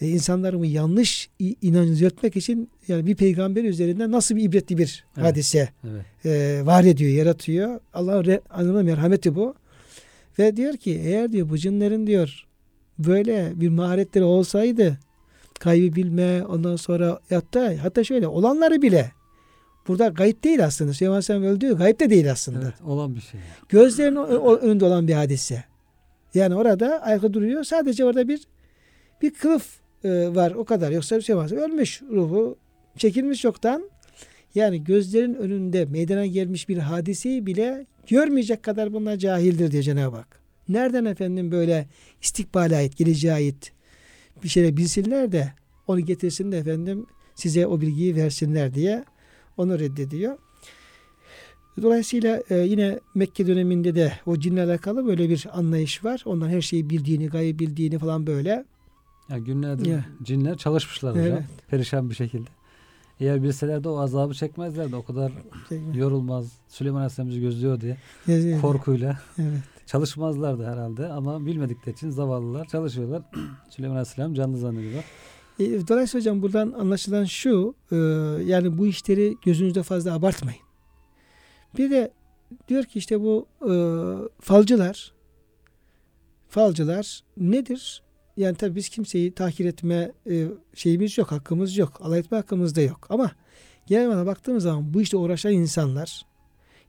e, insanların bu yanlış i- inancını düzeltmek için yani bir peygamber üzerinde nasıl bir ibretli bir Evet. hadise evet. e, var ediyor, yaratıyor. Allah'ın merhameti bu. Ve diyor ki eğer diyor bu cinlerin diyor böyle bir maharetleri olsaydı kaybı bilme ondan sonra hatta hatta şöyle olanları bile burada gayip değil aslında. Süleyman Aleyhisselam öldüğü gayip de değil aslında. Evet, olan bir şey. O- önünde olan bir hadise. Yani orada ayakta duruyor. Sadece orada bir bir kılıf e, var o kadar. Yoksa bir şey var. Ölmüş ruhu çekilmiş çoktan. Yani gözlerin önünde meydana gelmiş bir hadiseyi bile görmeyecek kadar bunlar cahildir diyor Cenab-ı Hak. Nereden efendim böyle istikbale ait, geleceğe ait bir şeyler bilsinler de onu getirsin de efendim size o bilgiyi versinler diye onu reddediyor. Dolayısıyla e, yine Mekke döneminde de o cinle alakalı böyle bir anlayış var. Ondan her şeyi bildiğini, gayb bildiğini falan böyle. Ya günlerdir Ya. cinler çalışmışlar hocam. Evet. Perişan bir şekilde. Eğer bilseler de o azabı çekmezlerdi. O kadar yorulmaz. Süleyman Aleyhisselam bizi gözlüyor diye Evet. korkuyla Evet. çalışmazlardı herhalde. Ama bilmedikleri için zavallılar çalışıyorlar. Süleyman Aleyhisselam canlı zannediyorlar. E, Dolayısıyla hocam buradan anlaşılan şu, e, yani bu işleri gözünüzde fazla abartmayın. Bir de diyor ki işte bu e, falcılar, falcılar nedir? Yani tabii biz kimseyi tahkir etme e, şeyimiz yok, hakkımız yok. Alay etme hakkımız da yok. Ama genel olarak baktığımız zaman bu işte uğraşan insanlar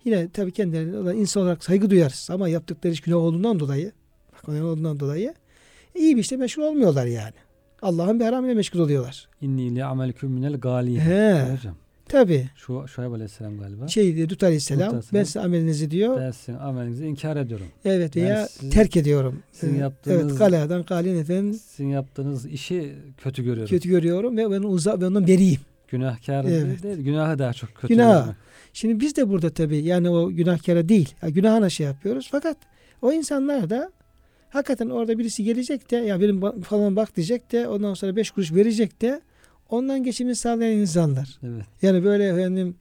yine tabii kendilerine insan olarak saygı duyarız. Ama yaptıkları iş günah olduğundan dolayı, günah olduğundan dolayı iyi bir işte meşgul olmuyorlar yani. Allah'ın bir haramıyla meşgul oluyorlar. İnni li amelküm minel galiyin. He. Hocam. Tabi. Şu Şuayb Aleyhisselam galiba. Şey Lut Aleyhisselam Lut ben size amelinizi diyor. Ben sizin amelinizi inkar ediyorum. evet Yani veya sizin- terk ediyorum. sizin yaptığınız- Evet galadan galin efendim Sizin yaptığınız işi kötü görüyorum. kötü görüyorum ve ben uzak ve ondan beriyim. Günahkar Evet. değil, günahı daha çok kötü Günah. Şimdi biz de burada tabi yani o günahkara değil. Ya günahına şey yapıyoruz. Fakat o insanlar da hakikaten orada birisi gelecek de ya benim falan bak diyecek de ondan sonra beş kuruş verecek de ondan geçimini sağlayan insanlar. Evet. Yani böyle efendim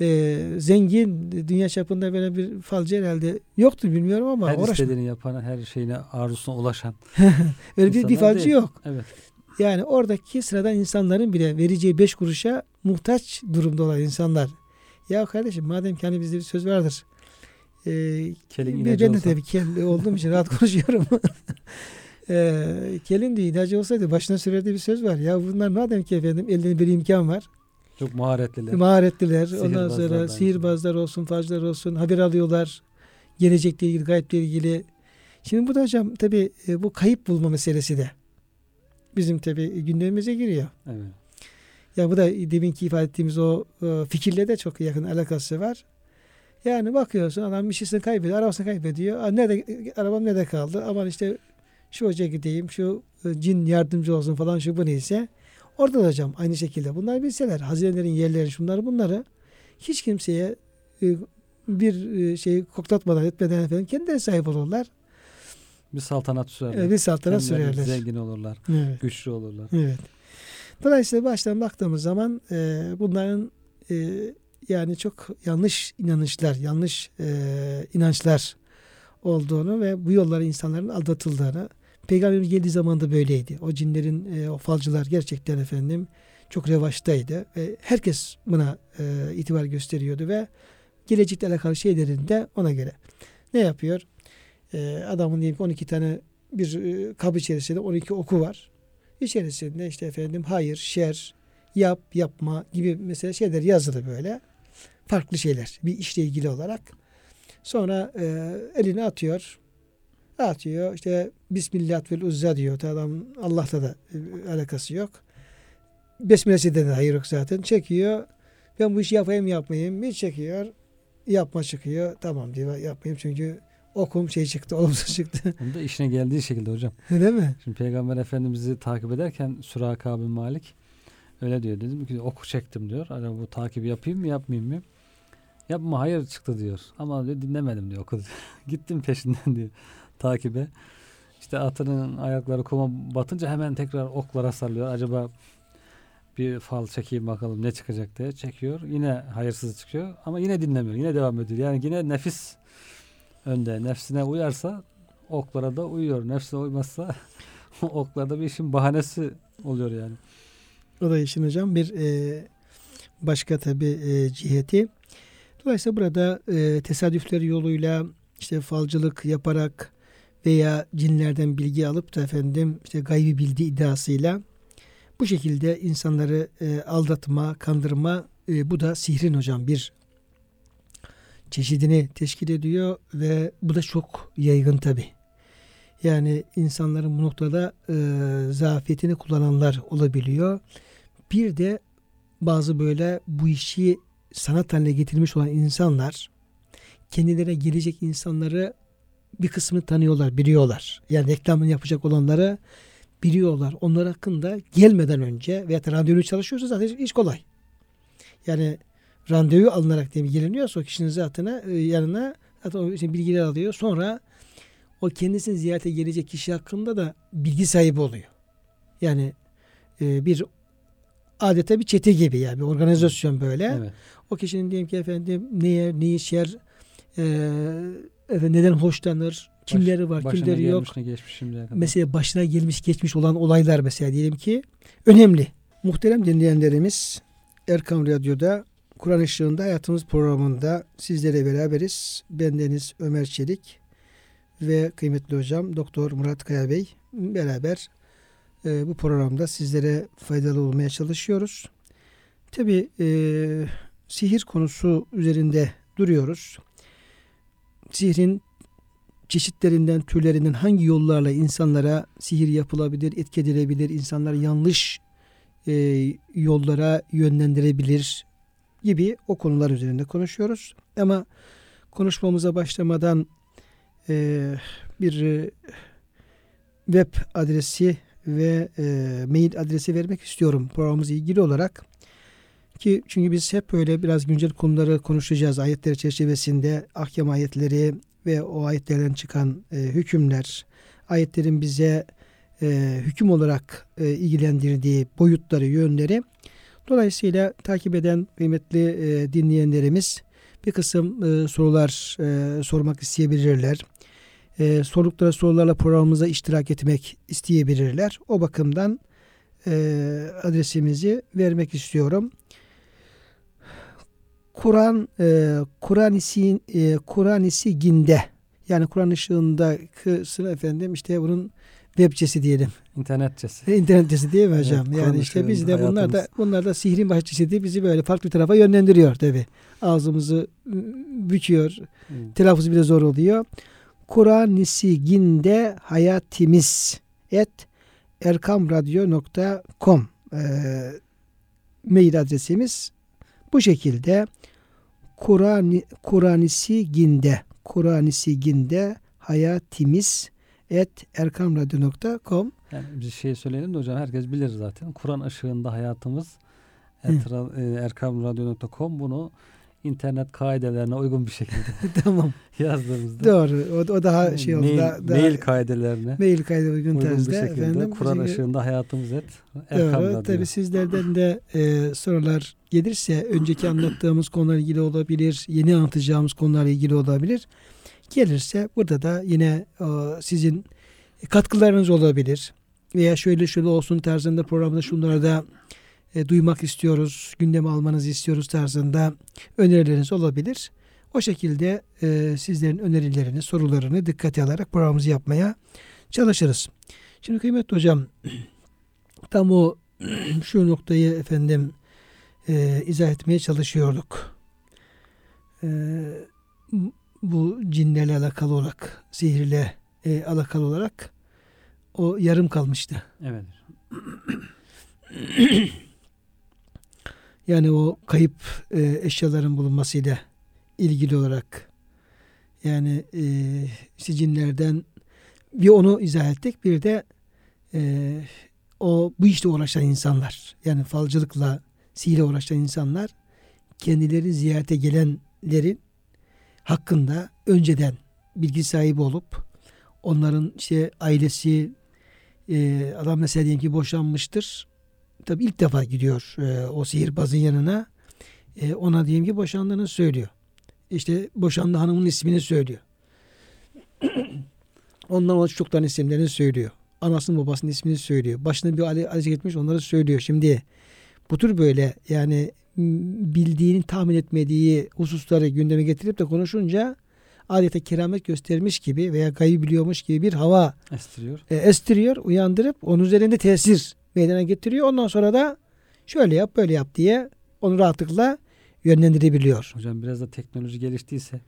e, zengin dünya çapında böyle bir falcı herhalde yoktur bilmiyorum ama Her uğraşma. istediğini yapan, her şeyine arzusuna ulaşan. Öyle bir, bir falcı değil. yok. Evet. Yani oradaki sıradan insanların bile vereceği beş kuruşa muhtaç durumda olan insanlar. Ya kardeşim madem ki hani bizde bir söz vardır. E, ilacı ben de tabii kel olduğum için rahat konuşuyorum. e, kelin diye ilacı olsaydı başına sürerdi bir söz var. Ya bunlar madem ki efendim elinde bir imkan var. Çok maharetliler. Maharetliler. Ondan sonra sihirbazlar olsun, falcılar olsun haber alıyorlar. Gelecekle ilgili, gayple ilgili. Şimdi bu da hocam tabii e, bu kayıp bulma meselesi de bizim tabii gündemimize giriyor. evet. Ya bu da deminki ifade ettiğimiz o e, fikirle de çok yakın alakası var. Yani bakıyorsun adam bir şeysini kaybediyor, arabasını kaybediyor. Aa, nerede, arabam nerede kaldı? Aman işte şu hoca gideyim, şu e, cin yardımcı olsun falan şu bu neyse. Orada da hocam aynı şekilde. Bunlar bilseler hazinelerin yerleri şunları bunları hiç kimseye e, bir e, şey koklatmadan etmeden efendim kendileri sahip olurlar. Bir saltanat sürerler. E, bir saltana Kendileri sürerler. Zengin olurlar. Evet. Güçlü olurlar. Evet. Dolayısıyla baştan baktığımız zaman e, bunların e, yani çok yanlış inanışlar, yanlış e, inançlar olduğunu ve bu yollara insanların aldatıldığını Peygamberimiz geldiği zaman da böyleydi. O cinlerin, e, o falcılar gerçekten efendim çok revaçtaydı. Ve herkes buna e, itibar gösteriyordu ve gelecekle alakalı şeylerin de ona göre. Ne yapıyor? Ee, adamın diyelim ki 12 tane bir e, kap içerisinde 12 oku var. İçerisinde işte efendim hayır, şer, yap, yapma gibi mesela şeyler yazılı böyle. Farklı şeyler bir işle ilgili olarak. Sonra e, elini atıyor. Atıyor işte Bismillah vel uzza diyor. Adam Allah'ta da e, alakası yok. Besmele'sinde de hayır yok zaten. Çekiyor. Ben bu işi yapayım yapmayayım. Bir çekiyor. Yapma çıkıyor. Tamam diyor yapmayayım çünkü okum şey çıktı olumsuz çıktı. Bunu da işine geldiği şekilde hocam. Değil mi? Şimdi Peygamber Efendimiz'i takip ederken Suraka bin Malik öyle diyor. Dedim ki oku çektim diyor. Hani bu takibi yapayım mı yapmayayım mı? Yapma hayır çıktı diyor. Ama diyor dinlemedim diyor okudu. Gittim peşinden diyor takibe. İşte atının ayakları kuma batınca hemen tekrar oklara sarılıyor. Acaba bir fal çekeyim bakalım ne çıkacak diye çekiyor. Yine hayırsız çıkıyor ama yine dinlemiyor. Yine devam ediyor. Yani yine nefis önde. Nefsine uyarsa oklara da uyuyor. Nefsine uymazsa oklarda bir işin bahanesi oluyor yani. O da işin hocam bir e, başka tabi e, ciheti. Dolayısıyla burada e, tesadüfler yoluyla işte falcılık yaparak veya cinlerden bilgi alıp da efendim işte gaybi bildi iddiasıyla bu şekilde insanları e, aldatma, kandırma e, bu da sihrin hocam bir çeşidini teşkil ediyor ve bu da çok yaygın tabi. Yani insanların bu noktada e, zafiyetini kullananlar olabiliyor. Bir de bazı böyle bu işi sanat haline getirmiş olan insanlar kendilerine gelecek insanları bir kısmını tanıyorlar, biliyorlar. Yani reklamını yapacak olanları biliyorlar. Onlar hakkında gelmeden önce veya randevu çalışıyorsa zaten iş kolay. Yani randevu alınarak diye geliniyorsa o kişinin zatına e, yanına zaten o için bilgiler alıyor. Sonra o kendisini ziyarete gelecek kişi hakkında da bilgi sahibi oluyor. Yani e, bir adeta bir çete gibi yani bir organizasyon böyle. Evet. O kişinin diyelim ki efendim neye, ne işer, e, efendim neden hoşlanır, kimleri var, Başına kimleri yok. Mesela başına gelmiş geçmiş olan olaylar mesela diyelim ki önemli. Muhterem dinleyenlerimiz Erkam Radyo'da Kur'an Işığında Hayatımız programında sizlere beraberiz. Bendeniz Ömer Çelik ve kıymetli hocam Doktor Murat Kaya Bey beraber e, bu programda sizlere faydalı olmaya çalışıyoruz. Tabi e, sihir konusu üzerinde duruyoruz. Sihrin çeşitlerinden, türlerinden hangi yollarla insanlara sihir yapılabilir, etki edilebilir, insanlar yanlış e, yollara yönlendirebilir gibi o konular üzerinde konuşuyoruz. Ama konuşmamıza başlamadan e, bir e, web adresi ve e, mail adresi vermek istiyorum programımızla ilgili olarak. Ki çünkü biz hep böyle biraz güncel konuları konuşacağız ayetler çerçevesinde ahkam ayetleri ve o ayetlerden çıkan e, hükümler, ayetlerin bize e, hüküm olarak e, ilgilendirdiği boyutları, yönleri. Dolayısıyla takip eden kıymetli e, dinleyenlerimiz bir kısım e, sorular e, sormak isteyebilirler. E, sordukları sorularla programımıza iştirak etmek isteyebilirler. O bakımdan e, adresimizi vermek istiyorum. Kur'an e, Kur'an-ı e, Kur'an Ginde yani Kur'an ışığında kısmı efendim işte bunun webçesi diyelim. İnternetçesi. İnternetçesi değil mi hocam? Evet, yani işte biz de bunlar da hayatımız. bunlar da sihrin bahçesi diye bizi böyle farklı bir tarafa yönlendiriyor tabi. Ağzımızı ı, büküyor. Evet. Telaffuzu bile zor oluyor. Kur'an Ginde hayatimiz et erkamradyo.com e, mail adresimiz bu şekilde Kur'an Kur'anisi Ginde Kur'anisi Ginde hayatimiz et erkamradyo.com Yani bir şey söyleyelim de hocam herkes bilir zaten. Kur'an ışığında hayatımız etra- e, erkamradyo.com bunu internet kaidelerine uygun bir şekilde tamam. yazdığımızda Doğru. O, o daha şey oldu. mail, daha, daha mail kaidelerine mail kaydı uygun uygun bir tarzda şekilde efendim. Kur'an ışığında hayatımız et Doğru. Tabii sizlerden de e, sorular gelirse önceki anlattığımız konularla ilgili olabilir, yeni anlatacağımız konularla ilgili olabilir. Gelirse burada da yine e, sizin katkılarınız olabilir. Veya şöyle şöyle olsun tarzında programda şunları da e, duymak istiyoruz, gündeme almanızı istiyoruz tarzında önerileriniz olabilir. O şekilde e, sizlerin önerilerini, sorularını dikkate alarak programımızı yapmaya çalışırız. Şimdi kıymetli hocam tam o şu noktayı efendim e, izah etmeye çalışıyorduk. E, bu cinlerle alakalı olarak, sihirle e, alakalı olarak o yarım kalmıştı. Evet. Yani o kayıp e, eşyaların bulunmasıyla ilgili olarak yani e, işte cinlerden bir onu izah ettik bir de e, o bu işte uğraşan insanlar yani falcılıkla sihirle uğraşan insanlar kendileri ziyarete gelenlerin hakkında önceden bilgi sahibi olup onların işte ailesi e, adam mesela diyelim ki boşanmıştır tabi ilk defa gidiyor e, o sihirbazın yanına. E, ona diyelim ki boşandığını söylüyor. İşte boşandı hanımın ismini söylüyor. Ondan ona çocukların isimlerini söylüyor. Anasının babasının ismini söylüyor. Başına bir ali acı gitmiş onları söylüyor. Şimdi bu tür böyle yani bildiğini tahmin etmediği hususları gündeme getirip de konuşunca adeta keramet göstermiş gibi veya gaybi biliyormuş gibi bir hava Estiriyor. e, estiriyor, uyandırıp onun üzerinde tesir meydana getiriyor. Ondan sonra da şöyle yap, böyle yap diye onu rahatlıkla yönlendirebiliyor. Hocam biraz da teknoloji geliştiyse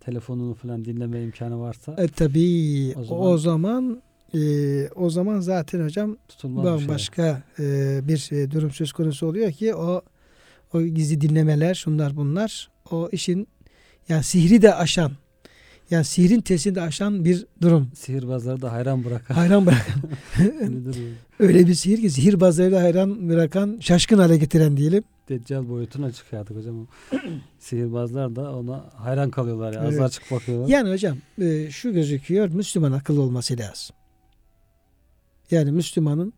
telefonunu falan dinleme imkanı varsa E, tabii O o zaman- zaman e, o zaman zaten hocam şey. bambaşka e, bir e, durum söz konusu oluyor ki o o gizli dinlemeler, şunlar bunlar o işin yani sihri de aşan yani sihrin tesirini de aşan bir durum. Sihirbazları da hayran bırakan. Hayran bırakan. Öyle bir sihir ki sihirbazları hayran bırakan, şaşkın hale getiren diyelim. Deccal boyutuna çıkıyor artık hocam. Sihirbazlar da ona hayran kalıyorlar ya. Evet. açık bakıyorlar. Yani hocam e, şu gözüküyor Müslüman akıllı olması lazım. Yani Müslümanın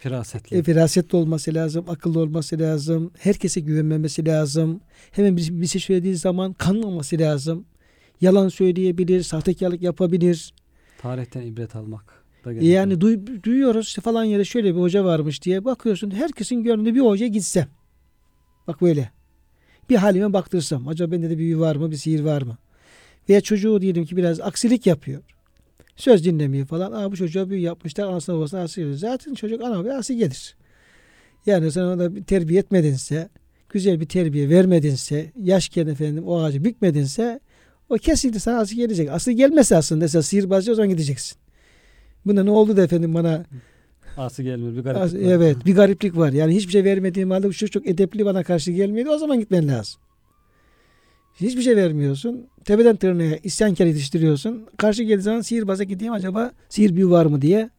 Firasetli. e, firasetli olması lazım, akıllı olması lazım, herkese güvenmemesi lazım. Hemen bir, bir şey söylediği zaman kanmaması lazım. Yalan söyleyebilir, sahtekarlık yapabilir. Tarihten ibret almak da gerekiyor. Yani duy- duyuyoruz işte falan yere şöyle bir hoca varmış diye bakıyorsun herkesin gönlünde bir hoca gitsem. Bak böyle. Bir halime baktırsam. Acaba bende de bir büyü var mı? Bir sihir var mı? Veya çocuğu diyelim ki biraz aksilik yapıyor. Söz dinlemiyor falan. Aa bu çocuğa büyü yapmışlar. Anasına babasına asi. Zaten çocuk ana ve asi gelir. Yani sen ona bir terbiye etmedinse, güzel bir terbiye vermedinse, yaşken efendim o ağacı bükmedinse o kesinlikle sana asi gelecek. Aslı gelmezse aslında mesela sihirbazcı o zaman gideceksin. Buna ne oldu da efendim bana Ası gelmiyor. Bir garip. Az- Evet bir gariplik var. Yani hiçbir şey vermediğim halde bu çocuk çok edepli bana karşı gelmedi. O zaman gitmen lazım. Hiçbir şey vermiyorsun. Tepeden tırnağa isyankar yetiştiriyorsun. Karşı geldiği zaman sihirbaza gideyim acaba sihir büyü var mı diye.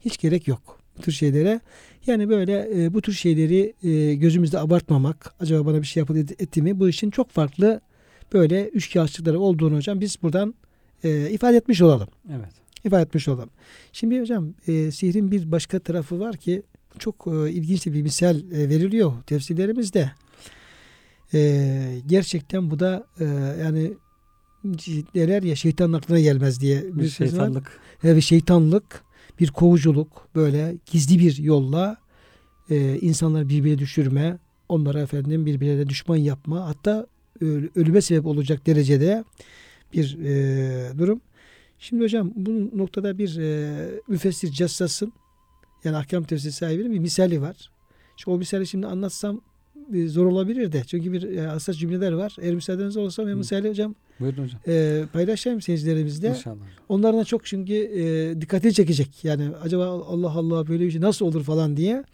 Hiç gerek yok bu tür şeylere. Yani böyle e, bu tür şeyleri e, gözümüzde abartmamak. Acaba bana bir şey yapıldı etti mi? Bu işin çok farklı böyle üç kağıtçıkları olduğunu hocam biz buradan e, ifade etmiş olalım Evet. ifade etmiş olalım. Şimdi hocam e, sihrin bir başka tarafı var ki çok e, ilginç bir misal e, veriliyor tefsirlerimizde. E, gerçekten bu da e, yani derler ya şeytanın aklına gelmez diye Bir bir söz var. şeytanlık. E, bir şeytanlık, bir kovuculuk böyle gizli bir yolla e, insanları birbirine düşürme, onlara efendim birbirine düşman yapma hatta ölüme sebep olacak derecede bir e, durum. Şimdi hocam bu noktada bir e, müfessir Cassas'ın yani ahkam tefsiri sahibinin bir misali var. İşte o misali şimdi anlatsam e, zor olabilir de. Çünkü bir e, hassas cümleler var. Eğer müsaadeniz olursa ben misali hocam Buyurun hocam. e, paylaşayım seyircilerimizle. İnşallah. da çok çünkü e, dikkatini çekecek. Yani acaba Allah Allah böyle bir şey nasıl olur falan diye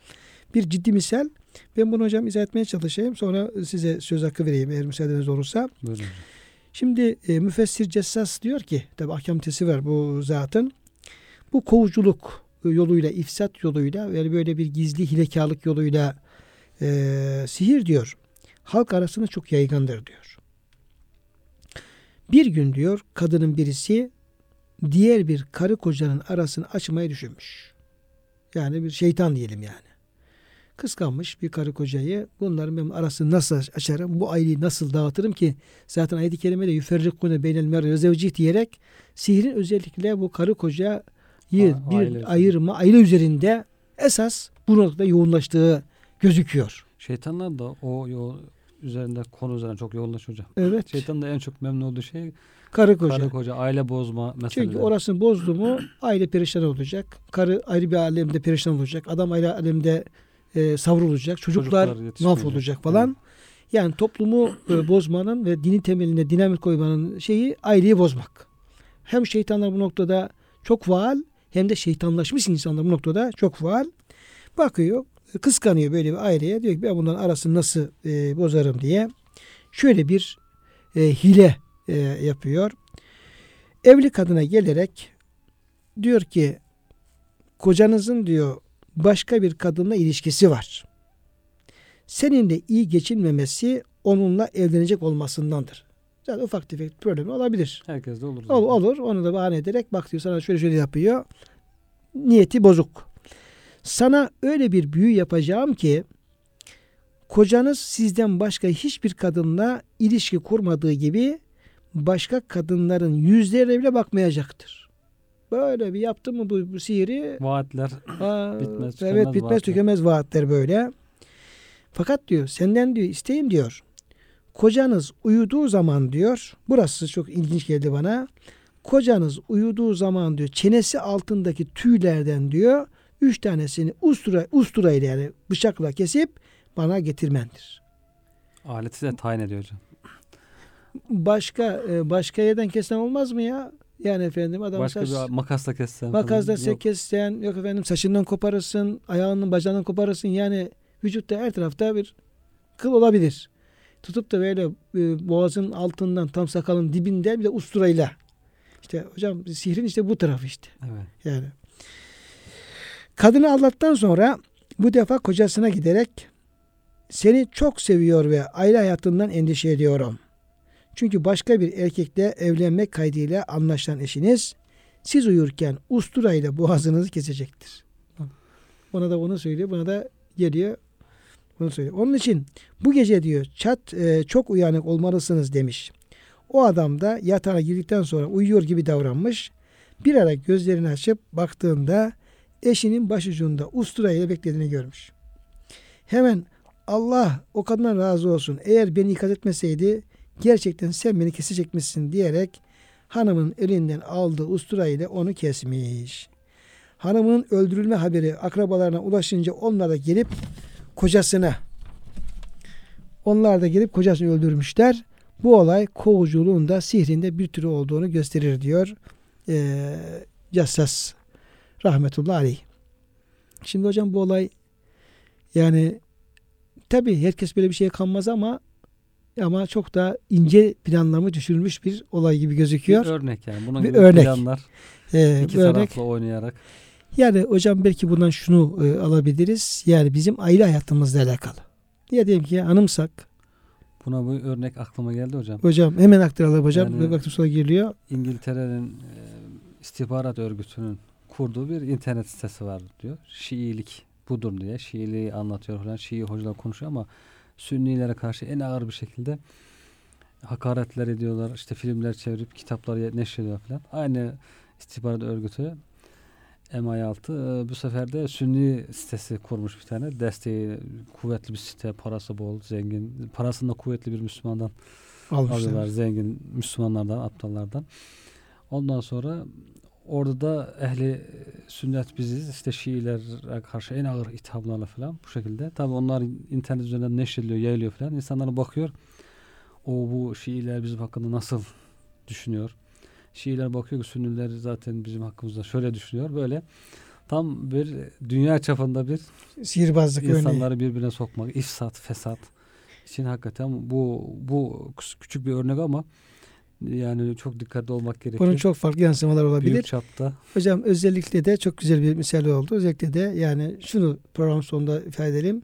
bir ciddi misal. Ben bunu hocam izah etmeye çalışayım. Sonra size söz hakkı vereyim eğer müsaadeniz olursa. Buyurun. Şimdi e, müfessir Cessas diyor ki tabi ahkam tesi var bu zatın. Bu kovuculuk yoluyla, ifsat yoluyla yani böyle bir gizli hilekarlık yoluyla e, sihir diyor. Halk arasında çok yaygındır diyor. Bir gün diyor kadının birisi diğer bir karı kocanın arasını açmayı düşünmüş. Yani bir şeytan diyelim yani. Kıskanmış bir karı kocayı. Bunların benim arasını nasıl açarım? Bu aileyi nasıl dağıtırım ki? Zaten ayet-i kerimede yüferrikune beynel mer'i ve zevcih diyerek sihrin özellikle bu karı kocayı A- bir aile ayırma, aile üzerinde esas bu noktada yoğunlaştığı gözüküyor. Şeytanlar da o yol üzerinde konu üzerine çok yoğunlaş hocam. Evet. Şeytan da en çok memnun olduğu şey Karı koca. karı koca, aile bozma meseleleri. Çünkü orasını bozdu mu aile perişan olacak. Karı ayrı bir alemde perişan olacak. Adam ayrı alemde e, savrulacak. Çocuklar, Çocuklar mahvolacak falan. Yani toplumu e, bozmanın ve dinin temeline dinamik koymanın şeyi aileyi bozmak. Hem şeytanlar bu noktada çok faal hem de şeytanlaşmış insanlar bu noktada çok faal. Bakıyor, kıskanıyor böyle bir aileye. Diyor ki ben bunların arasını nasıl e, bozarım diye. Şöyle bir e, hile e, yapıyor. Evli kadına gelerek diyor ki kocanızın diyor başka bir kadınla ilişkisi var. Seninle iyi geçinmemesi onunla evlenecek olmasındandır. Zaten ufak tefek problemi olabilir. Herkes de olur. Ol, olur. Onu da bahane ederek bak diyor sana şöyle şöyle yapıyor. Niyeti bozuk. Sana öyle bir büyü yapacağım ki kocanız sizden başka hiçbir kadınla ilişki kurmadığı gibi başka kadınların yüzlerine bile bakmayacaktır. Böyle bir yaptı mı bu, bu sihiri Vaatler Aa, Bitmez, evet tükenmez bitmez vaatler. tükenmez vaatler böyle. Fakat diyor senden diyor isteyim diyor. Kocanız uyuduğu zaman diyor. Burası çok ilginç geldi bana. Kocanız uyuduğu zaman diyor çenesi altındaki tüylerden diyor üç tanesini ustura, ustura ile yani bıçakla kesip bana getirmendir. aleti de tayin ediyor hocam. Başka e, başka yerden kesen olmaz mı ya? Yani efendim adam Başka saç- bir makasla kessen. falan. Makasla Yok. kessen, yok efendim saçından koparırsın, ayağının bacağından koparırsın. Yani vücutta her tarafta bir kıl olabilir. Tutup da böyle e, boğazın altından tam sakalın dibinden bir de usturayla. İşte hocam sihrin işte bu tarafı işte. Evet. Yani. Kadını aldattan sonra bu defa kocasına giderek seni çok seviyor ve aile hayatından endişe ediyorum. Çünkü başka bir erkekle evlenmek kaydıyla anlaşılan eşiniz siz uyurken ustura ile boğazınızı kesecektir. Ona da onu söylüyor. Buna da geliyor. Bunu söylüyor. Onun için bu gece diyor çat e, çok uyanık olmalısınız demiş. O adam da yatağa girdikten sonra uyuyor gibi davranmış. Bir ara gözlerini açıp baktığında eşinin başucunda ustura ile beklediğini görmüş. Hemen Allah o kadından razı olsun. Eğer beni ikaz etmeseydi gerçekten sen beni kesecekmişsin diyerek hanımın elinden aldığı ustura ile onu kesmiş. Hanımının öldürülme haberi akrabalarına ulaşınca onlar da gelip kocasına onlar da gelip kocasını öldürmüşler. Bu olay kovuculuğun da sihrinde bir türü olduğunu gösterir diyor eee Cassas rahmetullahi aleyh. Şimdi hocam bu olay yani tabi herkes böyle bir şeye kanmaz ama ama çok da ince planlama düşürülmüş bir olay gibi gözüküyor. Bir örnek yani. Bunun Bir gibi örnek. planlar Ee, iki örnek. taraflı oynayarak. Yani hocam belki bundan şunu e, alabiliriz. Yani bizim aile hayatımızla alakalı. Ya diyelim ki hanımsak. Buna bu örnek aklıma geldi hocam. Hocam hemen aktaralım hocam. Yani, baktım sonra geliyor. İngiltere'nin e, istihbarat örgütünün kurduğu bir internet sitesi var diyor. Şiilik budur diye. Şiiliği anlatıyor falan. Şii hocalar konuşuyor ama Sünnilere karşı en ağır bir şekilde hakaretler ediyorlar. İşte filmler çevirip kitaplar neşrediyor falan. Aynı istihbarat örgütü MI6 e, bu sefer de Sünni sitesi kurmuş bir tane. Desteği kuvvetli bir site, parası bol, zengin. Parasını da kuvvetli bir Müslümandan alıyorlar. Almışlar. Zengin Müslümanlardan, aptallardan. Ondan sonra orada da ehli sünnet biziz. işte Şiilere karşı en ağır ithamlarla falan bu şekilde. Tabi onlar internet üzerinden neşrediliyor, yayılıyor falan. İnsanlar bakıyor. O bu Şiiler bizim hakkında nasıl düşünüyor? Şiiler bakıyor ki Sünniler zaten bizim hakkımızda şöyle düşünüyor. Böyle tam bir dünya çapında bir Sihirbazlık örneği. insanları birbirine sokmak, ifsat, fesat için hakikaten bu bu küçük bir örnek ama yani çok dikkatli olmak gerekiyor. Bunun çok farklı yansımalar olabilir. büyük çapta. Hocam özellikle de çok güzel bir misal oldu. Özellikle de yani şunu program sonunda ifade edelim.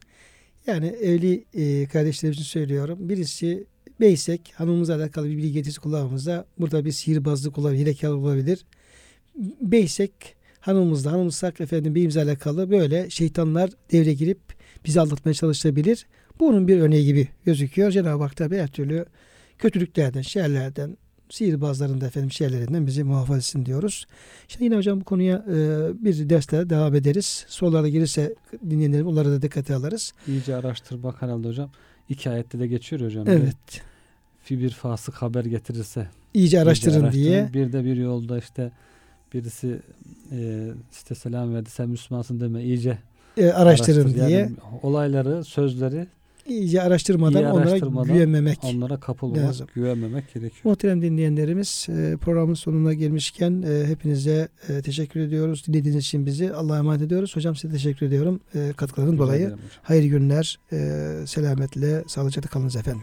Yani evli e, kardeşlerim için söylüyorum. Birisi beysek hanımımızla alakalı bir bilgi getirisi kullanmamızda burada bir sihirbazlık olabilir, hilekarlık olabilir. Beysek hanımımızla, hanımızsak efendim beyimizle alakalı böyle şeytanlar devre girip bizi aldatmaya çalışabilir. Bunun bir örneği gibi gözüküyor. Cenab-ı Hak tabi her türlü kötülüklerden, şerlerden, sihirbazların da efendim şerlerinden bizi muhafaza etsin diyoruz. Şimdi yine hocam bu konuya e, bir derste devam ederiz. Sorulara gelirse dinleyenlerim onlara da dikkate alırız. İyice araştırmak herhalde hocam. iki ayette de geçiyor hocam. Evet. Fi bir fasık haber getirirse İyice araştırın iyice diye. Bir de bir yolda işte birisi e, işte selam verdi sen Müslümansın deme iyice e, araştırın araştır. diye. Yani olayları, sözleri iyice araştırmadan iyi onlara araştırmadan güvenmemek. onlara kapılmamak, lazım. güvenmemek gerekiyor. Muhterem dinleyenlerimiz e, programın sonuna gelmişken e, hepinize e, teşekkür ediyoruz. Dinlediğiniz için bizi Allah'a emanet ediyoruz. Hocam size teşekkür ediyorum katkıların dolayı. Hayırlı günler, selametle, sağlıcakla kalınız efendim.